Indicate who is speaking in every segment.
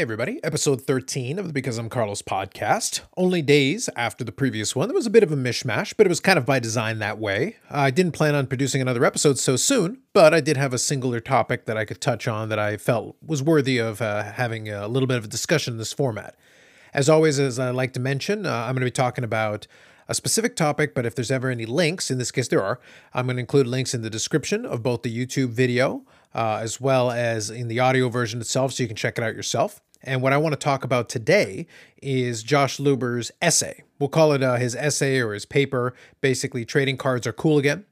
Speaker 1: Hey, everybody. Episode 13 of the Because I'm Carlos podcast. Only days after the previous one. There was a bit of a mishmash, but it was kind of by design that way. I didn't plan on producing another episode so soon, but I did have a singular topic that I could touch on that I felt was worthy of uh, having a little bit of a discussion in this format. As always, as I like to mention, uh, I'm going to be talking about a specific topic, but if there's ever any links, in this case there are, I'm going to include links in the description of both the YouTube video uh, as well as in the audio version itself so you can check it out yourself. And what I want to talk about today is Josh Luber's essay. We'll call it uh, his essay or his paper. Basically, trading cards are cool again.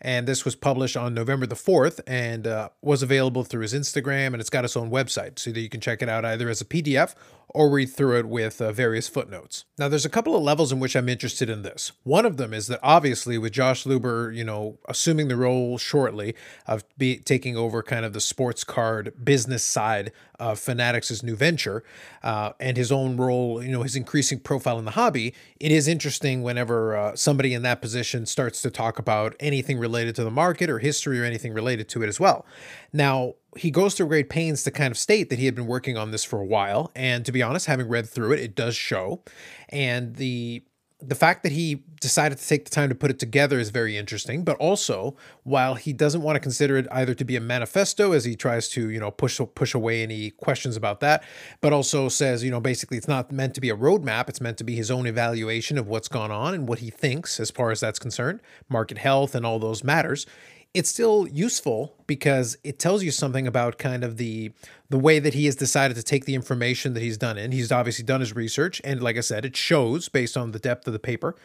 Speaker 1: And this was published on November the 4th and uh, was available through his Instagram. And it's got its own website so that you can check it out either as a PDF or read through it with uh, various footnotes. Now, there's a couple of levels in which I'm interested in this. One of them is that obviously, with Josh Luber, you know, assuming the role shortly of be, taking over kind of the sports card business side of Fanatics' new venture uh, and his own role, you know, his increasing profile in the hobby, it is interesting whenever uh, somebody in that position starts to talk about anything related to the market or history or anything related to it as well. Now, he goes through great pains to kind of state that he had been working on this for a while. And to be honest, having read through it, it does show. And the the fact that he decided to take the time to put it together is very interesting but also while he doesn't want to consider it either to be a manifesto as he tries to you know push push away any questions about that but also says you know basically it's not meant to be a roadmap it's meant to be his own evaluation of what's gone on and what he thinks as far as that's concerned market health and all those matters it's still useful because it tells you something about kind of the the way that he has decided to take the information that he's done in. He's obviously done his research, and like I said, it shows based on the depth of the paper,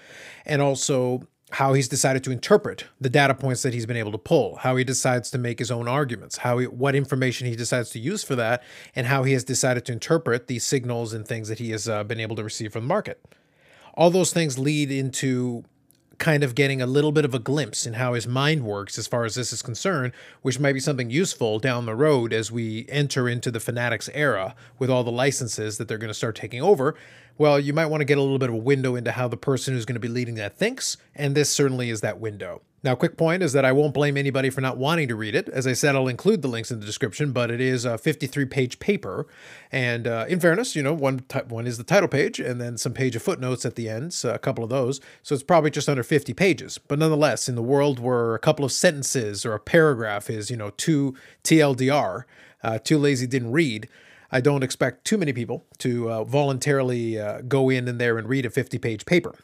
Speaker 1: and also how he's decided to interpret the data points that he's been able to pull, how he decides to make his own arguments, how he, what information he decides to use for that, and how he has decided to interpret these signals and things that he has uh, been able to receive from the market. All those things lead into kind of getting a little bit of a glimpse in how his mind works as far as this is concerned, which might be something useful down the road as we enter into the Fanatics era with all the licenses that they're going to start taking over. Well, you might want to get a little bit of a window into how the person who's going to be leading that thinks, and this certainly is that window. Now, quick point is that I won't blame anybody for not wanting to read it. As I said, I'll include the links in the description, but it is a 53 page paper. And uh, in fairness, you know, one, one is the title page and then some page of footnotes at the end, so a couple of those. So it's probably just under 50 pages. But nonetheless, in the world where a couple of sentences or a paragraph is, you know, two TLDR, uh, too lazy didn't read, I don't expect too many people to uh, voluntarily uh, go in and there and read a 50 page paper.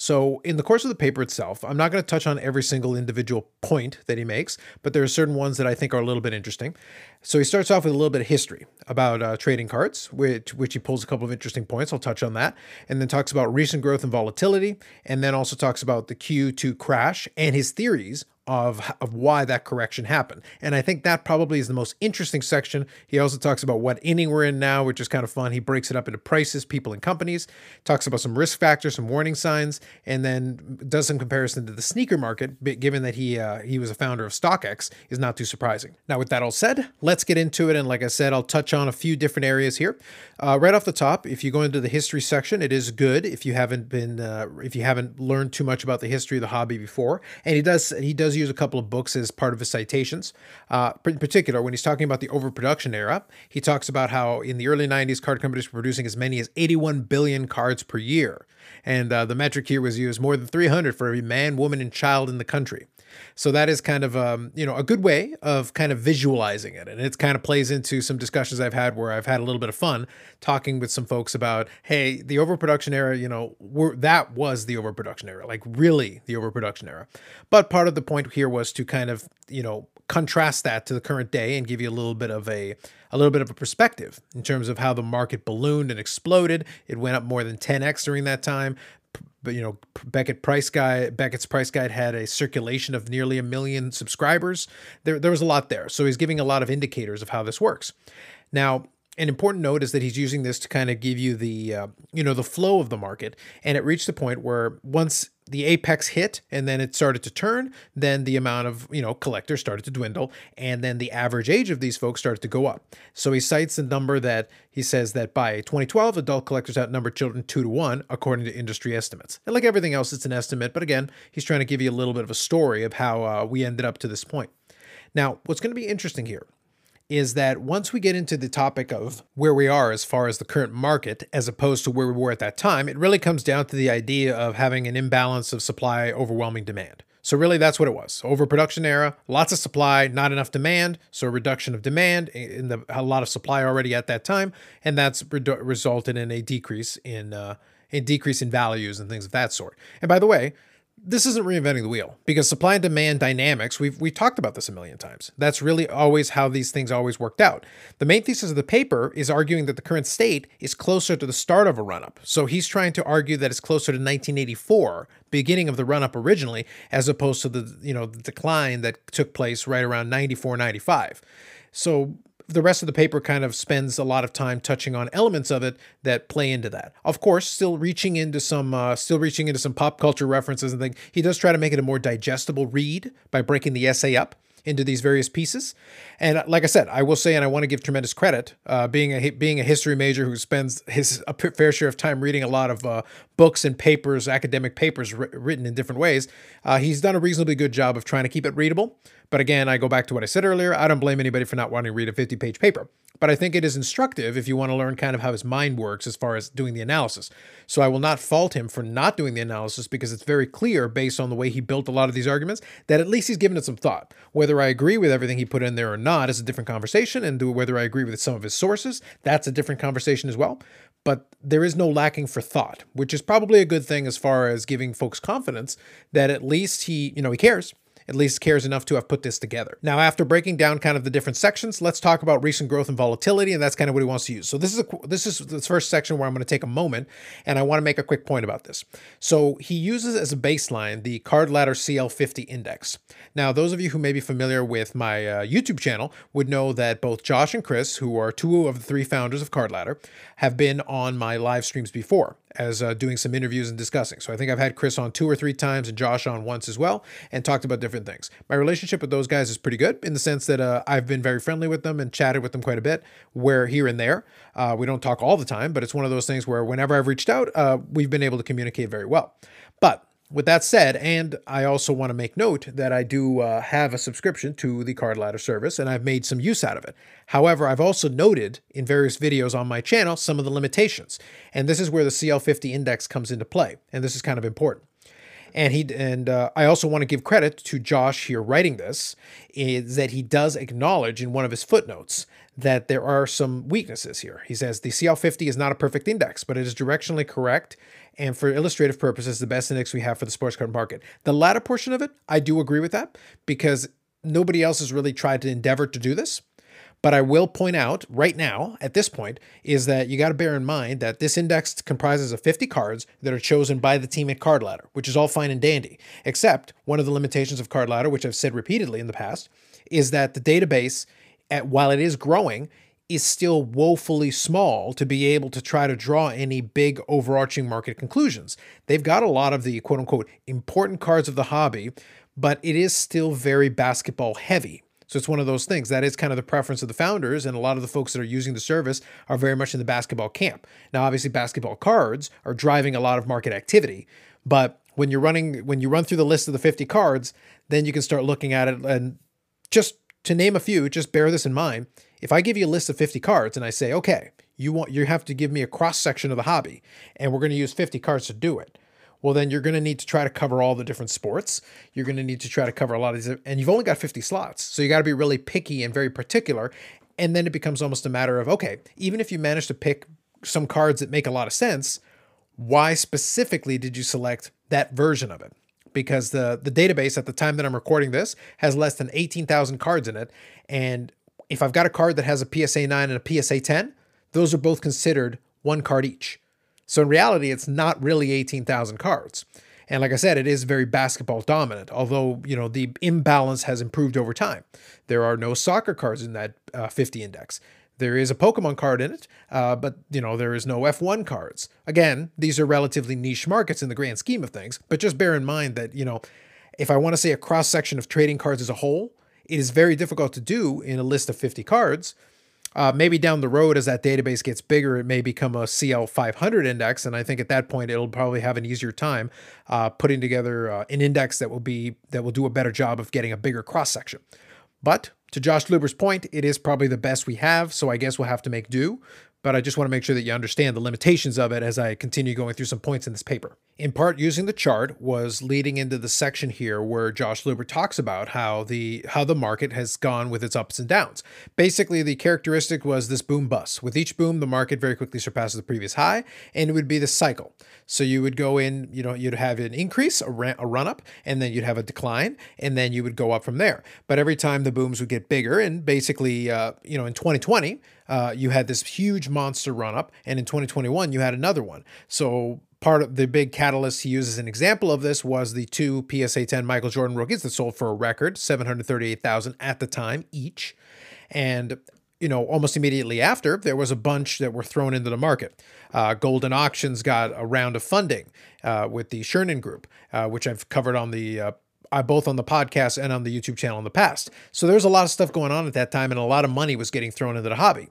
Speaker 1: So, in the course of the paper itself, I'm not going to touch on every single individual point that he makes, but there are certain ones that I think are a little bit interesting. So, he starts off with a little bit of history about uh, trading cards, which, which he pulls a couple of interesting points. I'll touch on that. And then talks about recent growth and volatility, and then also talks about the Q2 crash and his theories of, of why that correction happened. And I think that probably is the most interesting section. He also talks about what inning we're in now, which is kind of fun. He breaks it up into prices, people, and companies, talks about some risk factors, some warning signs, and then does some comparison to the sneaker market, given that he uh, he was a founder of StockX, is not too surprising. Now, with that all said, let's get into it. And like I said, I'll touch on a few different areas here. Uh, right off the top, if you go into the history section, it is good if you haven't been uh, if you haven't learned too much about the history of the hobby before. And he does he does use a couple of books as part of his citations. Uh, in particular, when he's talking about the overproduction era, he talks about how in the early 90s, card companies were producing as many as 81 billion cards per year. And uh, the metric here was used more than 300 for every man, woman, and child in the country. So that is kind of um, you know a good way of kind of visualizing it, and it kind of plays into some discussions I've had where I've had a little bit of fun talking with some folks about hey the overproduction era, you know that was the overproduction era, like really the overproduction era. But part of the point here was to kind of you know contrast that to the current day and give you a little bit of a a little bit of a perspective in terms of how the market ballooned and exploded. It went up more than 10x during that time but you know Beckett Price Guide Beckett's Price Guide had a circulation of nearly a million subscribers. There there was a lot there. So he's giving a lot of indicators of how this works. Now, an important note is that he's using this to kind of give you the uh, you know the flow of the market and it reached the point where once the apex hit and then it started to turn then the amount of you know collectors started to dwindle and then the average age of these folks started to go up. So he cites a number that he says that by 2012 adult collectors outnumber children 2 to 1 according to industry estimates. And like everything else it's an estimate but again he's trying to give you a little bit of a story of how uh, we ended up to this point. Now what's going to be interesting here is that once we get into the topic of where we are as far as the current market, as opposed to where we were at that time, it really comes down to the idea of having an imbalance of supply overwhelming demand. So really, that's what it was. Overproduction era, lots of supply, not enough demand. So a reduction of demand in the a lot of supply already at that time, and that's redu- resulted in a decrease in uh, a decrease in values and things of that sort. And by the way, this isn't reinventing the wheel because supply and demand dynamics we've we've talked about this a million times. That's really always how these things always worked out. The main thesis of the paper is arguing that the current state is closer to the start of a run-up. So he's trying to argue that it's closer to 1984 beginning of the run-up originally as opposed to the you know the decline that took place right around 94 95 so the rest of the paper kind of spends a lot of time touching on elements of it that play into that. Of course, still reaching into some, uh, still reaching into some pop culture references and things. He does try to make it a more digestible read by breaking the essay up into these various pieces. And uh, like I said, I will say, and I want to give tremendous credit, uh, being a being a history major who spends his fair share of time reading a lot of uh, books and papers, academic papers written in different ways. Uh, he's done a reasonably good job of trying to keep it readable. But again, I go back to what I said earlier. I don't blame anybody for not wanting to read a 50 page paper. But I think it is instructive if you want to learn kind of how his mind works as far as doing the analysis. So I will not fault him for not doing the analysis because it's very clear based on the way he built a lot of these arguments that at least he's given it some thought. Whether I agree with everything he put in there or not is a different conversation. And whether I agree with some of his sources, that's a different conversation as well but there is no lacking for thought, which is probably a good thing as far as giving folks confidence that at least he, you know, he cares at least cares enough to have put this together. Now, after breaking down kind of the different sections, let's talk about recent growth and volatility, and that's kind of what he wants to use. So this is a, this is the first section where I'm going to take a moment, and I want to make a quick point about this. So he uses as a baseline the Card Ladder CL50 index. Now, those of you who may be familiar with my uh, YouTube channel would know that both Josh and Chris, who are two of the three founders of Card Ladder, have been on my live streams before as uh, doing some interviews and discussing. So I think I've had Chris on two or three times and Josh on once as well and talked about different things. My relationship with those guys is pretty good in the sense that uh, I've been very friendly with them and chatted with them quite a bit, where here and there. Uh, we don't talk all the time, but it's one of those things where whenever I've reached out, uh, we've been able to communicate very well. But with that said, and I also want to make note that I do uh, have a subscription to the Card Ladder service and I've made some use out of it. However, I've also noted in various videos on my channel some of the limitations. And this is where the CL50 index comes into play. And this is kind of important. And he and uh, I also want to give credit to Josh here writing this is that he does acknowledge in one of his footnotes that there are some weaknesses here. He says the CL50 is not a perfect index, but it is directionally correct and for illustrative purposes, the best index we have for the sports card market. The latter portion of it, I do agree with that because nobody else has really tried to endeavor to do this. But I will point out right now, at this point, is that you got to bear in mind that this index comprises of 50 cards that are chosen by the team at Card Ladder, which is all fine and dandy. Except one of the limitations of Card Ladder, which I've said repeatedly in the past, is that the database, at, while it is growing, is still woefully small to be able to try to draw any big overarching market conclusions. They've got a lot of the quote unquote important cards of the hobby, but it is still very basketball heavy. So it's one of those things. That is kind of the preference of the founders, and a lot of the folks that are using the service are very much in the basketball camp. Now, obviously, basketball cards are driving a lot of market activity, but when you're running, when you run through the list of the 50 cards, then you can start looking at it. And just to name a few, just bear this in mind if I give you a list of 50 cards and I say, okay, you want you have to give me a cross section of the hobby, and we're going to use 50 cards to do it. Well, then you're going to need to try to cover all the different sports. You're going to need to try to cover a lot of these, and you've only got 50 slots. So you got to be really picky and very particular. And then it becomes almost a matter of, okay, even if you manage to pick some cards that make a lot of sense, why specifically did you select that version of it? Because the the database at the time that I'm recording this has less than 18,000 cards in it, and if I've got a card that has a PSA 9 and a PSA 10, those are both considered one card each. So in reality, it's not really 18,000 cards. And like I said, it is very basketball dominant, although, you know, the imbalance has improved over time. There are no soccer cards in that uh, 50 index. There is a Pokemon card in it, uh, but, you know, there is no F1 cards. Again, these are relatively niche markets in the grand scheme of things, but just bear in mind that, you know, if I want to say a cross section of trading cards as a whole, it is very difficult to do in a list of 50 cards. Uh, maybe down the road, as that database gets bigger, it may become a CL 500 index, and I think at that point it'll probably have an easier time uh, putting together uh, an index that will be that will do a better job of getting a bigger cross section. But to Josh Luber's point, it is probably the best we have, so I guess we'll have to make do but I just want to make sure that you understand the limitations of it as I continue going through some points in this paper. In part, using the chart was leading into the section here where Josh Luber talks about how the how the market has gone with its ups and downs. Basically, the characteristic was this boom bust. With each boom, the market very quickly surpasses the previous high, and it would be the cycle. So you would go in, you know, you'd have an increase, a, ran, a run up, and then you'd have a decline, and then you would go up from there. But every time the booms would get bigger, and basically, uh, you know, in 2020 uh, you had this huge monster run up, and in 2021 you had another one. So part of the big catalyst he uses an example of this was the two PSA 10 Michael Jordan rookies that sold for a record 738,000 at the time each, and you know, almost immediately after, there was a bunch that were thrown into the market. Uh, Goldin Auctions got a round of funding uh, with the Chernin Group, uh, which I've covered on the uh, both on the podcast and on the YouTube channel in the past. So there was a lot of stuff going on at that time, and a lot of money was getting thrown into the hobby.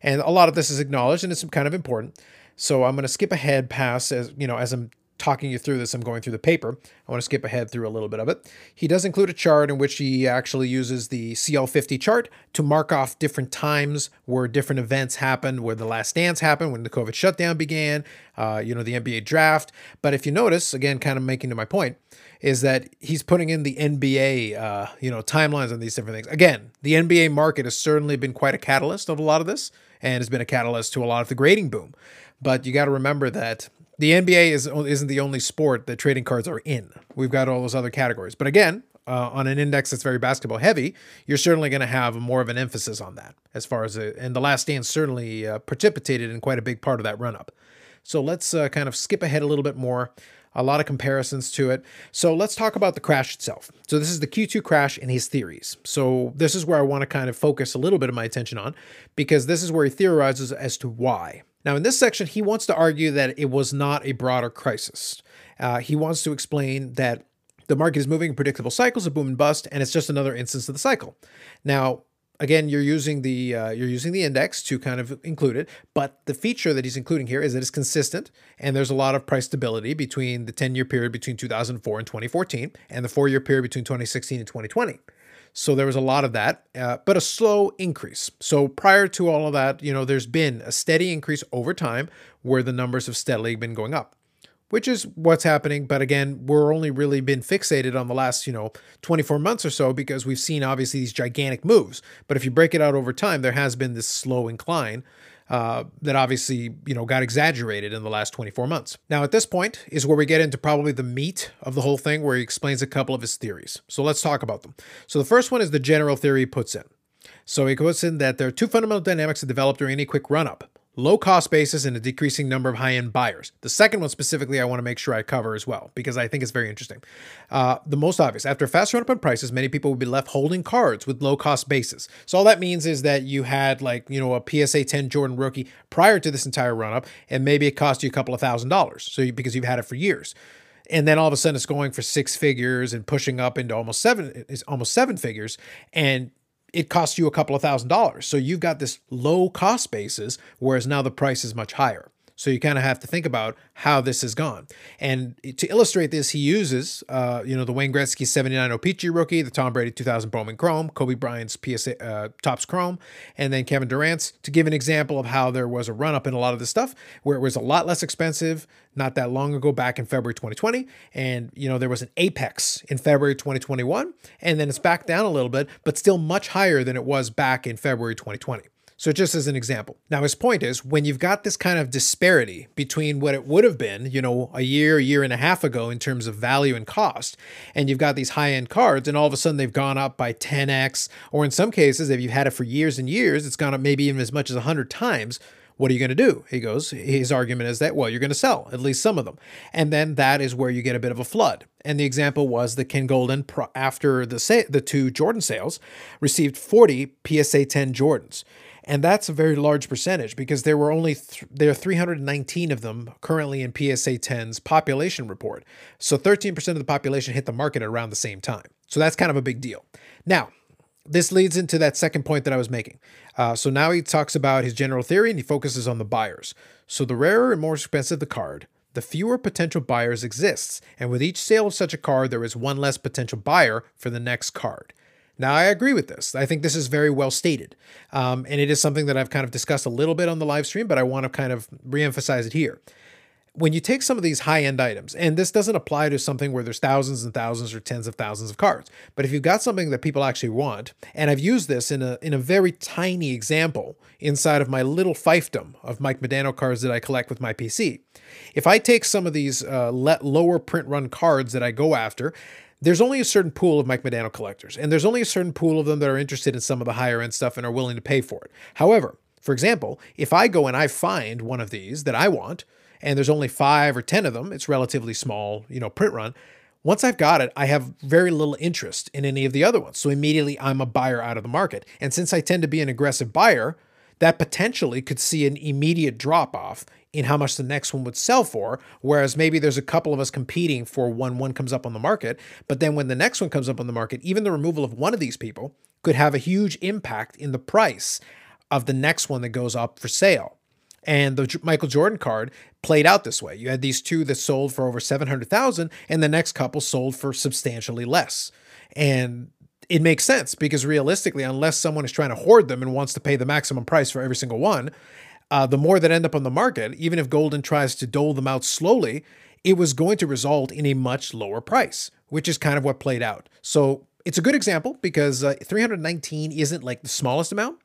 Speaker 1: And a lot of this is acknowledged, and it's kind of important. So I'm going to skip ahead past as you know as I'm talking you through this. I'm going through the paper. I want to skip ahead through a little bit of it. He does include a chart in which he actually uses the CL50 chart to mark off different times where different events happened, where the last dance happened, when the COVID shutdown began, uh, you know, the NBA draft. But if you notice, again, kind of making to my point, is that he's putting in the NBA, uh, you know, timelines on these different things. Again, the NBA market has certainly been quite a catalyst of a lot of this, and has been a catalyst to a lot of the grading boom. But you got to remember that the NBA is isn't the only sport that trading cards are in. We've got all those other categories. But again, uh, on an index that's very basketball heavy, you're certainly going to have more of an emphasis on that as far as it, and the last dance certainly uh, precipitated in quite a big part of that run up. So let's uh, kind of skip ahead a little bit more a lot of comparisons to it. So let's talk about the crash itself. So this is the Q2 crash and his theories. So this is where I want to kind of focus a little bit of my attention on because this is where he theorizes as to why. Now, in this section, he wants to argue that it was not a broader crisis. Uh, he wants to explain that the market is moving in predictable cycles of boom and bust, and it's just another instance of the cycle. Now, again, you're using the uh, you're using the index to kind of include it, but the feature that he's including here is that it's consistent, and there's a lot of price stability between the 10 year period between 2004 and 2014, and the four year period between 2016 and 2020. So there was a lot of that, uh, but a slow increase. So prior to all of that, you know, there's been a steady increase over time where the numbers have steadily been going up which is what's happening. But again, we're only really been fixated on the last, you know, 24 months or so because we've seen obviously these gigantic moves. But if you break it out over time, there has been this slow incline. Uh, that obviously you know got exaggerated in the last 24 months. Now at this point is where we get into probably the meat of the whole thing, where he explains a couple of his theories. So let's talk about them. So the first one is the general theory he puts in. So he puts in that there are two fundamental dynamics that develop during any quick run up low cost basis and a decreasing number of high end buyers. The second one specifically, I want to make sure I cover as well because I think it's very interesting. Uh, the most obvious after a fast run up in prices, many people would be left holding cards with low cost basis. So all that means is that you had like you know a PSA 10 Jordan rookie prior to this entire run up, and maybe it cost you a couple of thousand dollars. So you, because you've had it for years. And then all of a sudden it's going for six figures and pushing up into almost seven, almost seven figures. And it costs you a couple of thousand dollars. So you've got this low cost basis, whereas now the price is much higher. So you kind of have to think about how this has gone. And to illustrate this, he uses, uh, you know, the Wayne Gretzky 79 O-Pee-Chee rookie, the Tom Brady 2000 Bowman Chrome, Kobe Bryant's PSA uh, Topps Chrome, and then Kevin Durant's to give an example of how there was a run up in a lot of this stuff where it was a lot less expensive not that long ago back in February 2020. And, you know, there was an apex in February 2021, and then it's back down a little bit, but still much higher than it was back in February 2020. So, just as an example. Now, his point is when you've got this kind of disparity between what it would have been, you know, a year, year and a half ago in terms of value and cost, and you've got these high end cards, and all of a sudden they've gone up by 10x, or in some cases, if you've had it for years and years, it's gone up maybe even as much as 100 times. What are you going to do? He goes, his argument is that, well, you're going to sell at least some of them. And then that is where you get a bit of a flood. And the example was that Ken Goldin, after the, sa- the two Jordan sales, received 40 PSA 10 Jordans. And that's a very large percentage because there were only th- there are 319 of them currently in PSA 10's population report. So 13% of the population hit the market around the same time. So that's kind of a big deal. Now, this leads into that second point that I was making. Uh, so now he talks about his general theory and he focuses on the buyers. So the rarer and more expensive the card, the fewer potential buyers exists, and with each sale of such a card, there is one less potential buyer for the next card. Now, I agree with this. I think this is very well stated. Um, and it is something that I've kind of discussed a little bit on the live stream, but I want to kind of reemphasize it here when you take some of these high end items, and this doesn't apply to something where there's thousands and thousands or tens of thousands of cards, but if you've got something that people actually want, and I've used this in a in a very tiny example inside of my little fiefdom of Mike Modano cards that I collect with my PC. If I take some of these uh, lower print run cards that I go after, there's only a certain pool of Mike Modano collectors, and there's only a certain pool of them that are interested in some of the higher end stuff and are willing to pay for it. However, for example, if I go and I find one of these that I want, and there's only five or 10 of them, it's relatively small, you know, print run. Once I've got it, I have very little interest in any of the other ones. So immediately I'm a buyer out of the market. And since I tend to be an aggressive buyer, that potentially could see an immediate drop off in how much the next one would sell for. Whereas maybe there's a couple of us competing for when one comes up on the market. But then when the next one comes up on the market, even the removal of one of these people could have a huge impact in the price of the next one that goes up for sale. And the Michael Jordan card played out this way. You had these two that sold for over 700,000 and the next couple sold for substantially less. And it makes sense because realistically, unless someone is trying to hoard them and wants to pay the maximum price for every single one, uh, the more that end up on the market, even if Goldin tries to dole them out slowly, it was going to result in a much lower price, which is kind of what played out. So it's a good example because uh, 319 isn't like the smallest amount,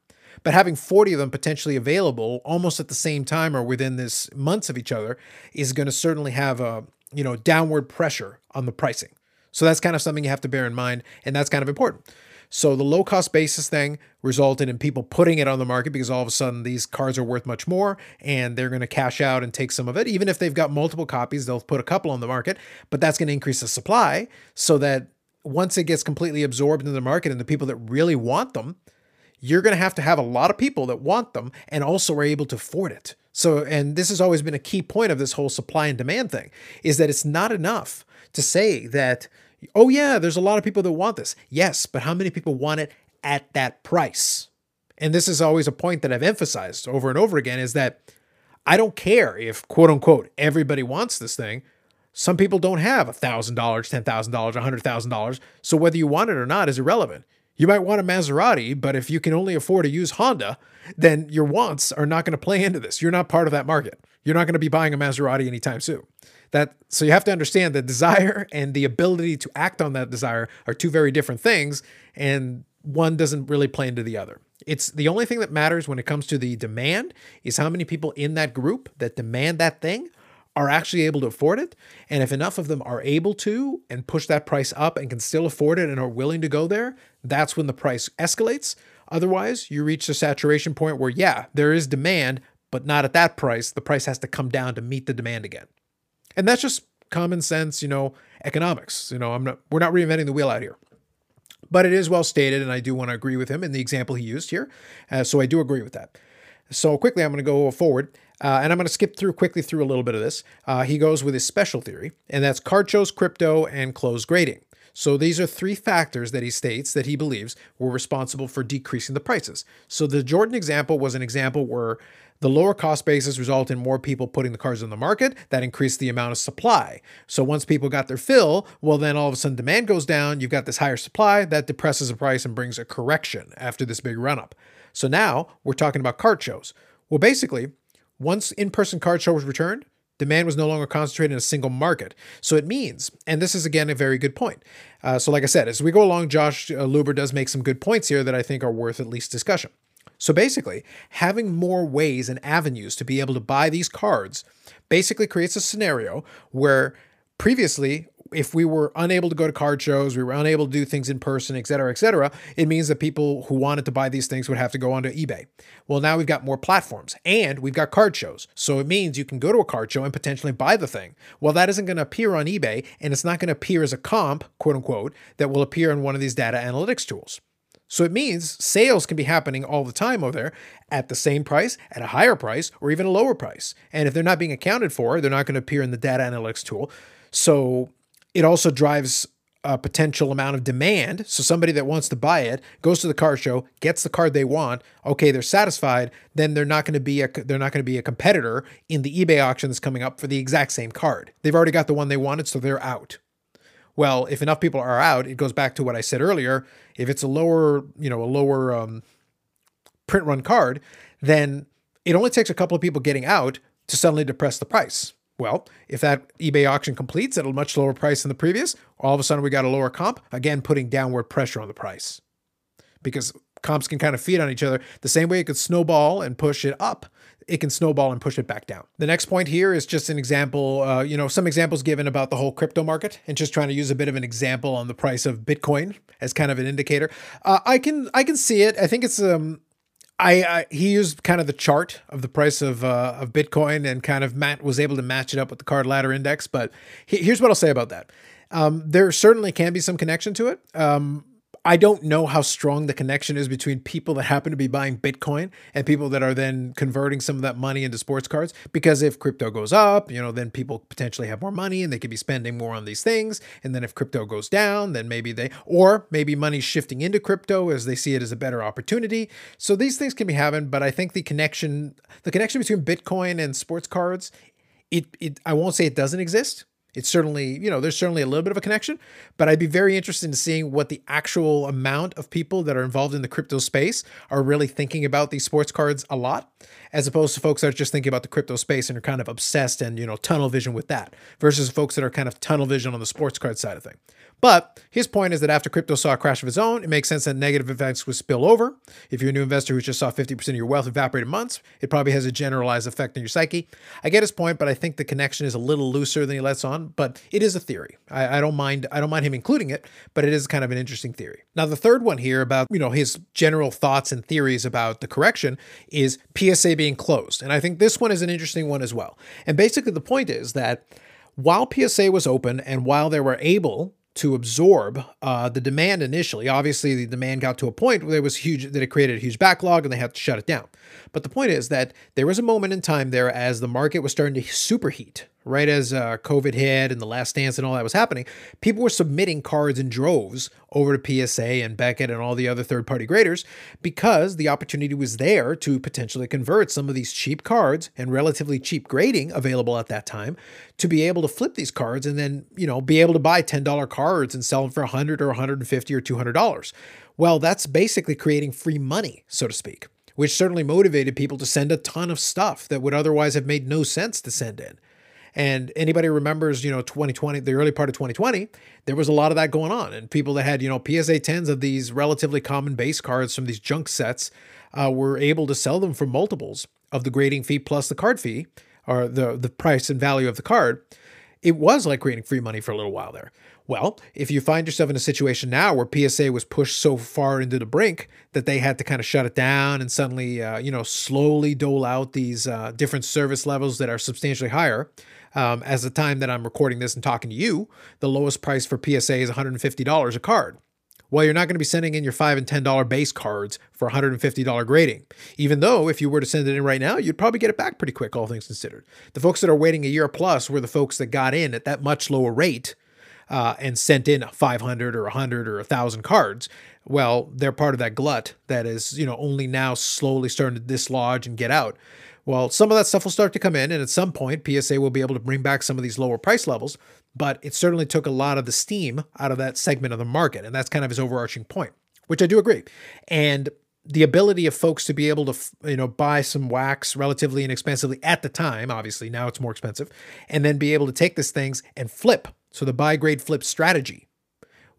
Speaker 1: but having 40 of them potentially available almost at the same time or within this months of each other is going to certainly have a, you know, downward pressure on the pricing. So that's kind of something you have to bear in mind and that's kind of important. So the low cost basis thing resulted in people putting it on the market because all of a sudden these cards are worth much more and they're going to cash out and take some of it. Even if they've got multiple copies, they'll put a couple on the market, but that's going to increase the supply so that once it gets completely absorbed into the market and the people that really want them you're going to have to have a lot of people that want them and also are able to afford it. So, and this has always been a key point of this whole supply and demand thing is that it's not enough to say that, oh, yeah, there's a lot of people that want this. Yes, but how many people want it at that price? And this is always a point that I've emphasized over and over again is that I don't care if, quote unquote, everybody wants this thing. Some people don't have $1,000, $10,000, $100,000. So whether you want it or not is irrelevant. You might want a Maserati, but if you can only afford to use Honda, then your wants are not going to play into this. You're not part of that market. You're not going to be buying a Maserati anytime soon. That so you have to understand that desire and the ability to act on that desire are two very different things and one doesn't really play into the other. It's the only thing that matters when it comes to the demand is how many people in that group that demand that thing are actually able to afford it. And if enough of them are able to and push that price up and can still afford it and are willing to go there, that's when the price escalates. Otherwise, you reach the saturation point where, yeah, there is demand, but not at that price. The price has to come down to meet the demand again. And that's just common sense, you know, economics. You know, I'm not we're not reinventing the wheel out here. But it is well stated, and I do want to agree with him in the example he used here. Uh, so I do agree with that. So quickly, I'm going to go forward. Uh, and I'm going to skip through quickly through a little bit of this. Uh, he goes with his special theory, and that's card shows, crypto, and closed grading. So these are three factors that he states that he believes were responsible for decreasing the prices. So the Jordan example was an example where the lower cost basis result in more people putting the cars on the market. That increased the amount of supply. So once people got their fill, well, then all of a sudden demand goes down. You've got this higher supply that depresses the price and brings a correction after this big run up. So now we're talking about card shows. Well, basically, once in person card show was returned, demand was no longer concentrated in a single market. So it means, and this is again a very good point. Uh, so, like I said, as we go along, Josh uh, Luber does make some good points here that I think are worth at least discussion. So basically, having more ways and avenues to be able to buy these cards basically creates a scenario where previously if we were unable to go to card shows, we were unable to do things in person, et cetera, et cetera, it means that people who wanted to buy these things would have to go onto eBay. Well, now we've got more platforms and we've got card shows. So it means you can go to a card show and potentially buy the thing. Well, that isn't going to appear on eBay and it's not going to appear as a comp, quote unquote, that will appear in one of these data analytics tools. So it means sales can be happening all the time over there at the same price, at a higher price, or even a lower price. And if they're not being accounted for, they're not going to appear in the data analytics tool. So it also drives a potential amount of demand. So somebody that wants to buy it goes to the car show, gets the card they want. Okay, they're satisfied. Then they're not going to be a they're not going to be a competitor in the eBay auction that's coming up for the exact same card. They've already got the one they wanted, so they're out. Well, if enough people are out, it goes back to what I said earlier. If it's a lower, you know, a lower um, print run card, then it only takes a couple of people getting out to suddenly depress the price. Well, if that eBay auction completes at a much lower price than the previous, all of a sudden we got a lower comp, again putting downward pressure on the price. Because comps can kind of feed on each other. The same way it could snowball and push it up, it can snowball and push it back down. The next point here is just an example, uh, you know, some examples given about the whole crypto market, and just trying to use a bit of an example on the price of Bitcoin as kind of an indicator. Uh, I can I can see it. I think it's um I, I, he used kind of the chart of the price of uh, of Bitcoin and kind of Matt was able to match it up with the card ladder index. But he, here's what I'll say about that. Um, there certainly can be some connection to it. Um, I don't know how strong the connection is between people that happen to be buying Bitcoin and people that are then converting some of that money into sports cards. Because if crypto goes up, you know, then people potentially have more money and they could be spending more on these things. And then if crypto goes down, then maybe they, or maybe money's shifting into crypto as they see it as a better opportunity. So these things can be happening, but I think the connection, the connection between Bitcoin and sports cards, it, it, I won't say it doesn't exist it's certainly, you know, there's certainly a little bit of a connection, but I'd be very interested in seeing what the actual amount of people that are involved in the crypto space are really thinking about these sports cards a lot, as opposed to folks that are just thinking about the crypto space and are kind of obsessed and, you know, tunnel vision with that, versus folks that are kind of tunnel vision on the sports card side of thing. But his point is that after crypto saw a crash of its own, it makes sense that negative effects would spill over. If you're a new investor who just saw 50% of your wealth evaporate in months, it probably has a generalized effect on your psyche. I get his point, but I think the connection is a little looser than he lets on. But it is a theory. I, I don't mind. I don't mind him including it, but it is kind of an interesting theory. Now, the third one here about you know his general thoughts and theories about the correction is PSA being closed, and I think this one is an interesting one as well. And basically, the point is that while PSA was open and while they were able to absorb uh, the demand initially. Obviously, the demand got to a point where it was huge that it created a huge backlog and they had to shut it down. But the point is that there was a moment in time there as the market was starting to superheat right as uh, COVID hit and the last dance and all that was happening, people were submitting cards in droves over to PSA and Beckett and all the other third party graders because the opportunity was there to potentially convert some of these cheap cards and relatively cheap grading available at that time to be able to flip these cards and then, you know, be able to buy $10 cards and sell them for 100 or 150 or $200. Well, that's basically creating free money, so to speak which certainly motivated people to send a ton of stuff that would otherwise have made no sense to send in. And anybody remembers, you know, 2020, the early part of 2020, there was a lot of that going on. And people that had, you know, PSA 10s of these relatively common base cards from these junk sets uh, were able to sell them for multiples of the grading fee plus the card fee or the, the price and value of the card. It was like creating free money for a little while there. Well, if you find yourself in a situation now where PSA was pushed so far into the brink that they had to kind of shut it down and suddenly, uh, you know, slowly dole out these uh, different service levels that are substantially higher, um, as the time that I'm recording this and talking to you, the lowest price for PSA is $150 a card. Well, you're not going to be sending in your 5 and $10 base cards for $150 grading. Even though, if you were to send it in right now, you'd probably get it back pretty quick, all things considered. The folks that are waiting a year plus were the folks that got in at that much lower rate uh, and sent in 500 or 100 or 1,000 cards. Well, they're part of that glut that is, you know, only now slowly starting to dislodge and get out. Well, some of that stuff will start to come in, and at some point, PSA will be able to bring back some of these lower price levels. But it certainly took a lot of the steam out of that segment of the market, and that's kind of his overarching point, which I do agree. And the ability of folks to be able to you know buy some wax relatively inexpensively at the time obviously now it's more expensive and then be able to take these things and flip so the buy grade flip strategy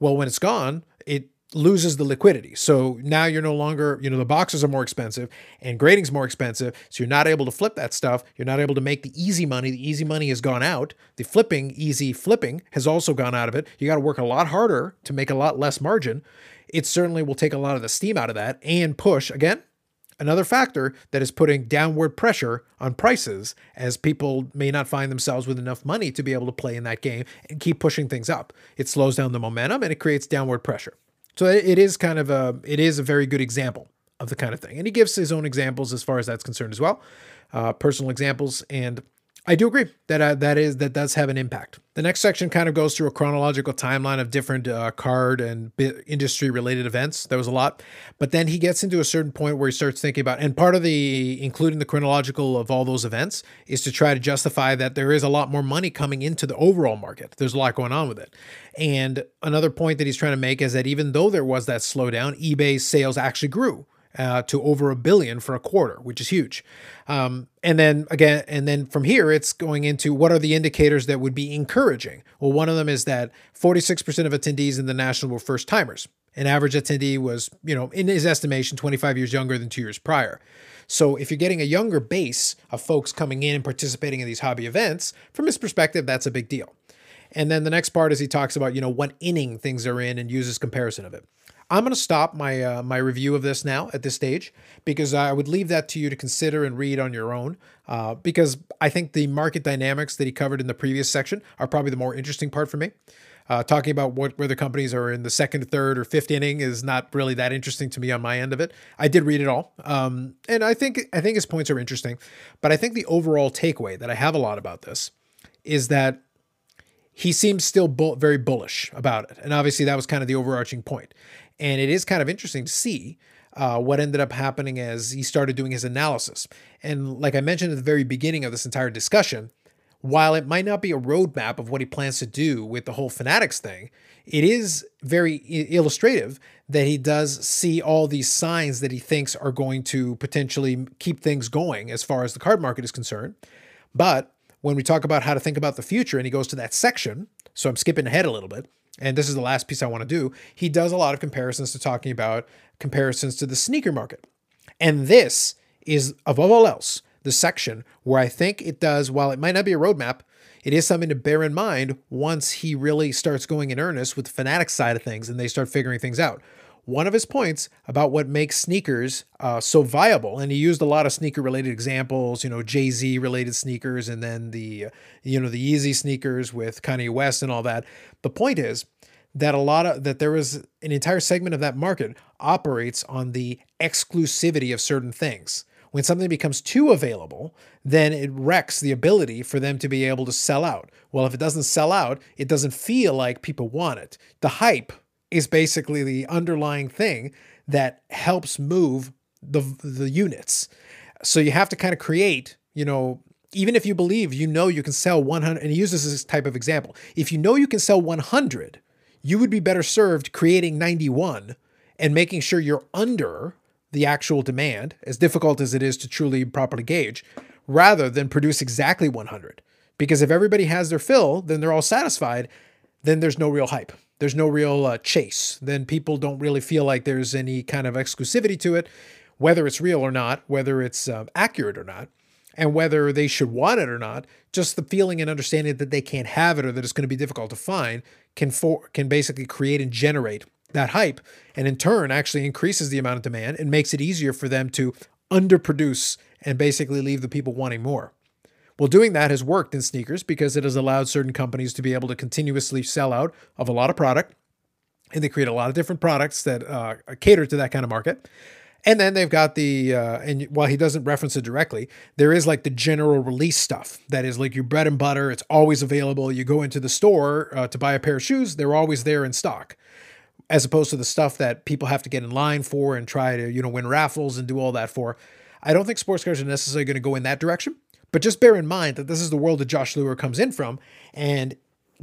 Speaker 1: well when it's gone it loses the liquidity. So now you're no longer, you know, the boxes are more expensive and grading's more expensive. So you're not able to flip that stuff. You're not able to make the easy money. The easy money has gone out. The flipping, easy flipping has also gone out of it. You got to work a lot harder to make a lot less margin. It certainly will take a lot of the steam out of that and push again. Another factor that is putting downward pressure on prices as people may not find themselves with enough money to be able to play in that game and keep pushing things up. It slows down the momentum and it creates downward pressure. So it is kind of a it is a very good example of the kind of thing, and he gives his own examples as far as that's concerned as well, uh, personal examples. And I do agree that uh, that is that does have an impact. The next section kind of goes through a chronological timeline of different uh, card and industry related events. There was a lot, but then he gets into a certain point where he starts thinking about, and part of the including the chronological of all those events is to try to justify that there is a lot more money coming into the overall market. There's a lot going on with it, and another point that he's trying to make is that even though there was that slowdown, eBay's sales actually grew uh, to over a billion for a quarter, which is huge. Um, and then again, and then from here, it's going into what are the indicators that would be encouraging? Well, one of them is that 46% of attendees in the national were first timers. An average attendee was, you know, in his estimation, 25 years younger than two years prior. So if you're getting a younger base of folks coming in and participating in these hobby events, from his perspective, that's a big deal. And then the next part is he talks about, you know, what inning things are in and uses comparison of it. I'm going to stop my uh, my review of this now at this stage because I would leave that to you to consider and read on your own. Uh, because I think the market dynamics that he covered in the previous section are probably the more interesting part for me. Uh, talking about what whether companies are in the second, third, or fifth inning is not really that interesting to me on my end of it. I did read it all, um, and I think I think his points are interesting. But I think the overall takeaway that I have a lot about this is that he seems still very bullish about it, and obviously that was kind of the overarching point. And it is kind of interesting to see uh, what ended up happening as he started doing his analysis. And like I mentioned at the very beginning of this entire discussion, while it might not be a roadmap of what he plans to do with the whole Fanatics thing, it is very illustrative that he does see all these signs that he thinks are going to potentially keep things going as far as the card market is concerned. But when we talk about how to think about the future, and he goes to that section, so I'm skipping ahead a little bit, and this is the last piece I want to do, he does a lot of comparisons to talking about comparisons to the sneaker market. And this is, above all else, the section where I think it does, while it might not be a roadmap, it is something to bear in mind once he really starts going in earnest with the fanatic side of things and they start figuring things out one of his points about what makes sneakers uh, so viable, and he used a lot of sneaker related examples, you know, Jay Z related sneakers, and then the, you know, the Yeezy sneakers with Kanye West and all that. The point is that a lot of that there is an entire segment of that market operates on the exclusivity of certain things. When something becomes too available, then it wrecks the ability for them to be able to sell out. Well, if it doesn't sell out, it doesn't feel like people want it. The hype is basically the underlying thing that helps move the the units. So you have to kind of create, you know, even if you believe you know you can sell 100 and he uses this type of example. If you know you can sell 100, you would be better served creating 91 and making sure you're under the actual demand, as difficult as it is to truly properly gauge, rather than produce exactly 100. Because if everybody has their fill, then they're all satisfied, then there's no real hype there's no real uh, chase. Then people don't really feel like there's any kind of exclusivity to it, whether it's real or not, whether it's uh, accurate or not, and whether they should want it or not. Just the feeling and understanding that they can't have it or that it's going to be difficult to find can for can basically create and generate that hype, and in turn actually increases the amount of demand and makes it easier for them to underproduce and basically leave the people wanting more. Well, doing that has worked in sneakers because it has allowed certain companies to be able to continuously sell out of a lot of product. And they create a lot of different products that uh, cater to that kind of market. And then they've got the, uh, and while he doesn't reference it directly, there is like the general release stuff that is like your bread and butter. It's always available. You go into the store uh, to buy a pair of shoes, they're always there in stock, as opposed to the stuff that people have to get in line for and try to, you know, win raffles and do all that for. I don't think sports cars are necessarily going to go in that direction. But just bear in mind that this is the world that Josh Luber comes in from. And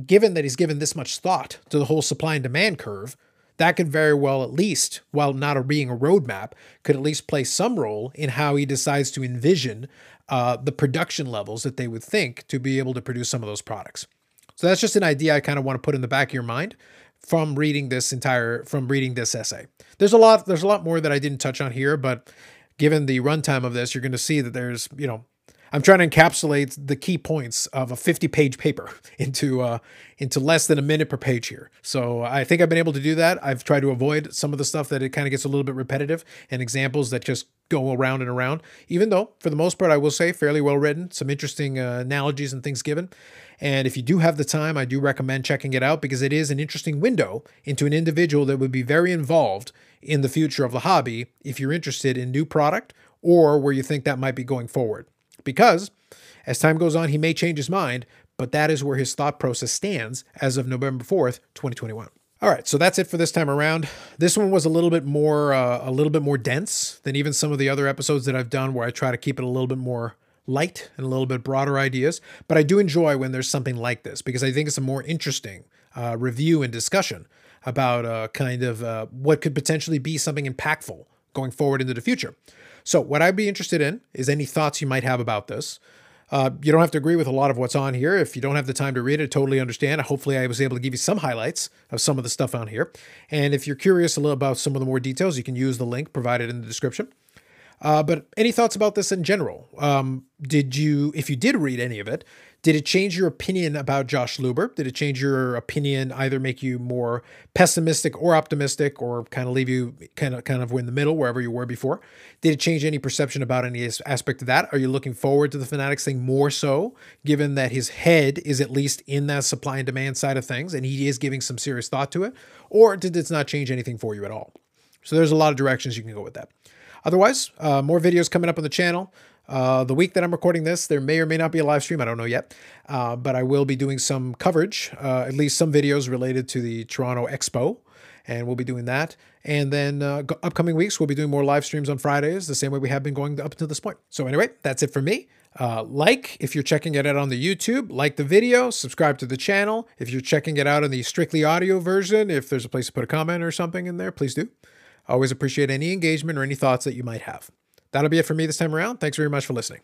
Speaker 1: given that he's given this much thought to the whole supply and demand curve, that could very well, at least, while not being a roadmap, could at least play some role in how he decides to envision uh, the production levels that they would think to be able to produce some of those products. So that's just an idea I kind of want to put in the back of your mind from reading this entire from reading this essay. There's a lot there's a lot more that I didn't touch on here, but given the runtime of this, you're going to see that there's you know I'm trying to encapsulate the key points of a 50 page paper into uh, into less than a minute per page here. So I think I've been able to do that. I've tried to avoid some of the stuff that it kind of gets a little bit repetitive and examples that just go around and around. Even though, for the most part, I will say fairly well written, some interesting uh, analogies and things given. And if you do have the time, I do recommend checking it out because it is an interesting window into an individual that would be very involved in the future of the hobby if you're interested in new product or where you think that might be going forward because As time goes on, he may change his mind, but that is where his thought process stands as of November 4th, 2021. All right, so that's it for this time around. This one was a little bit more uh, a little bit more dense than even some of the other episodes that I've done where I try to keep it a little bit more light and a little bit broader ideas. But I do enjoy when there's something like this because I think it's a more interesting uh, review and discussion about uh, kind of uh, what could potentially be something impactful going forward into the future. So, what I'd be interested in is any thoughts you might have about this. Uh, you don't have to agree with a lot of what's on here. If you don't have the time to read it, totally understand. Hopefully, I was able to give you some highlights of some of the stuff on here. And if you're curious a little about some of the more details, you can use the link provided in the description. Uh, but any thoughts about this in general? Um, did you, if you did read any of it, did it change your opinion about Josh Luber? Did it change your opinion, either make you more pessimistic or optimistic, or kind of leave you kind of kind of in the middle wherever you were before? Did it change any perception about any aspect of that? Are you looking forward to the Fanatics thing more so, given that his head is at least in that supply and demand side of things, and he is giving some serious thought to it? Or did it not change anything for you at all? So there's a lot of directions you can go with that. Otherwise, uh, more videos coming up on the channel. Uh, the week that I'm recording this, there may or may not be a live stream. I don't know yet. Uh, but I will be doing some coverage, uh, at least some videos related to the Toronto Expo. And we'll be doing that. And then uh, upcoming weeks, we'll be doing more live streams on Fridays, the same way we have been going up to this point. So, anyway, that's it for me. Uh, like if you're checking it out on the YouTube, like the video, subscribe to the channel. If you're checking it out in the strictly audio version, if there's a place to put a comment or something in there, please do. Always appreciate any engagement or any thoughts that you might have. That'll be it for me this time around. Thanks very much for listening.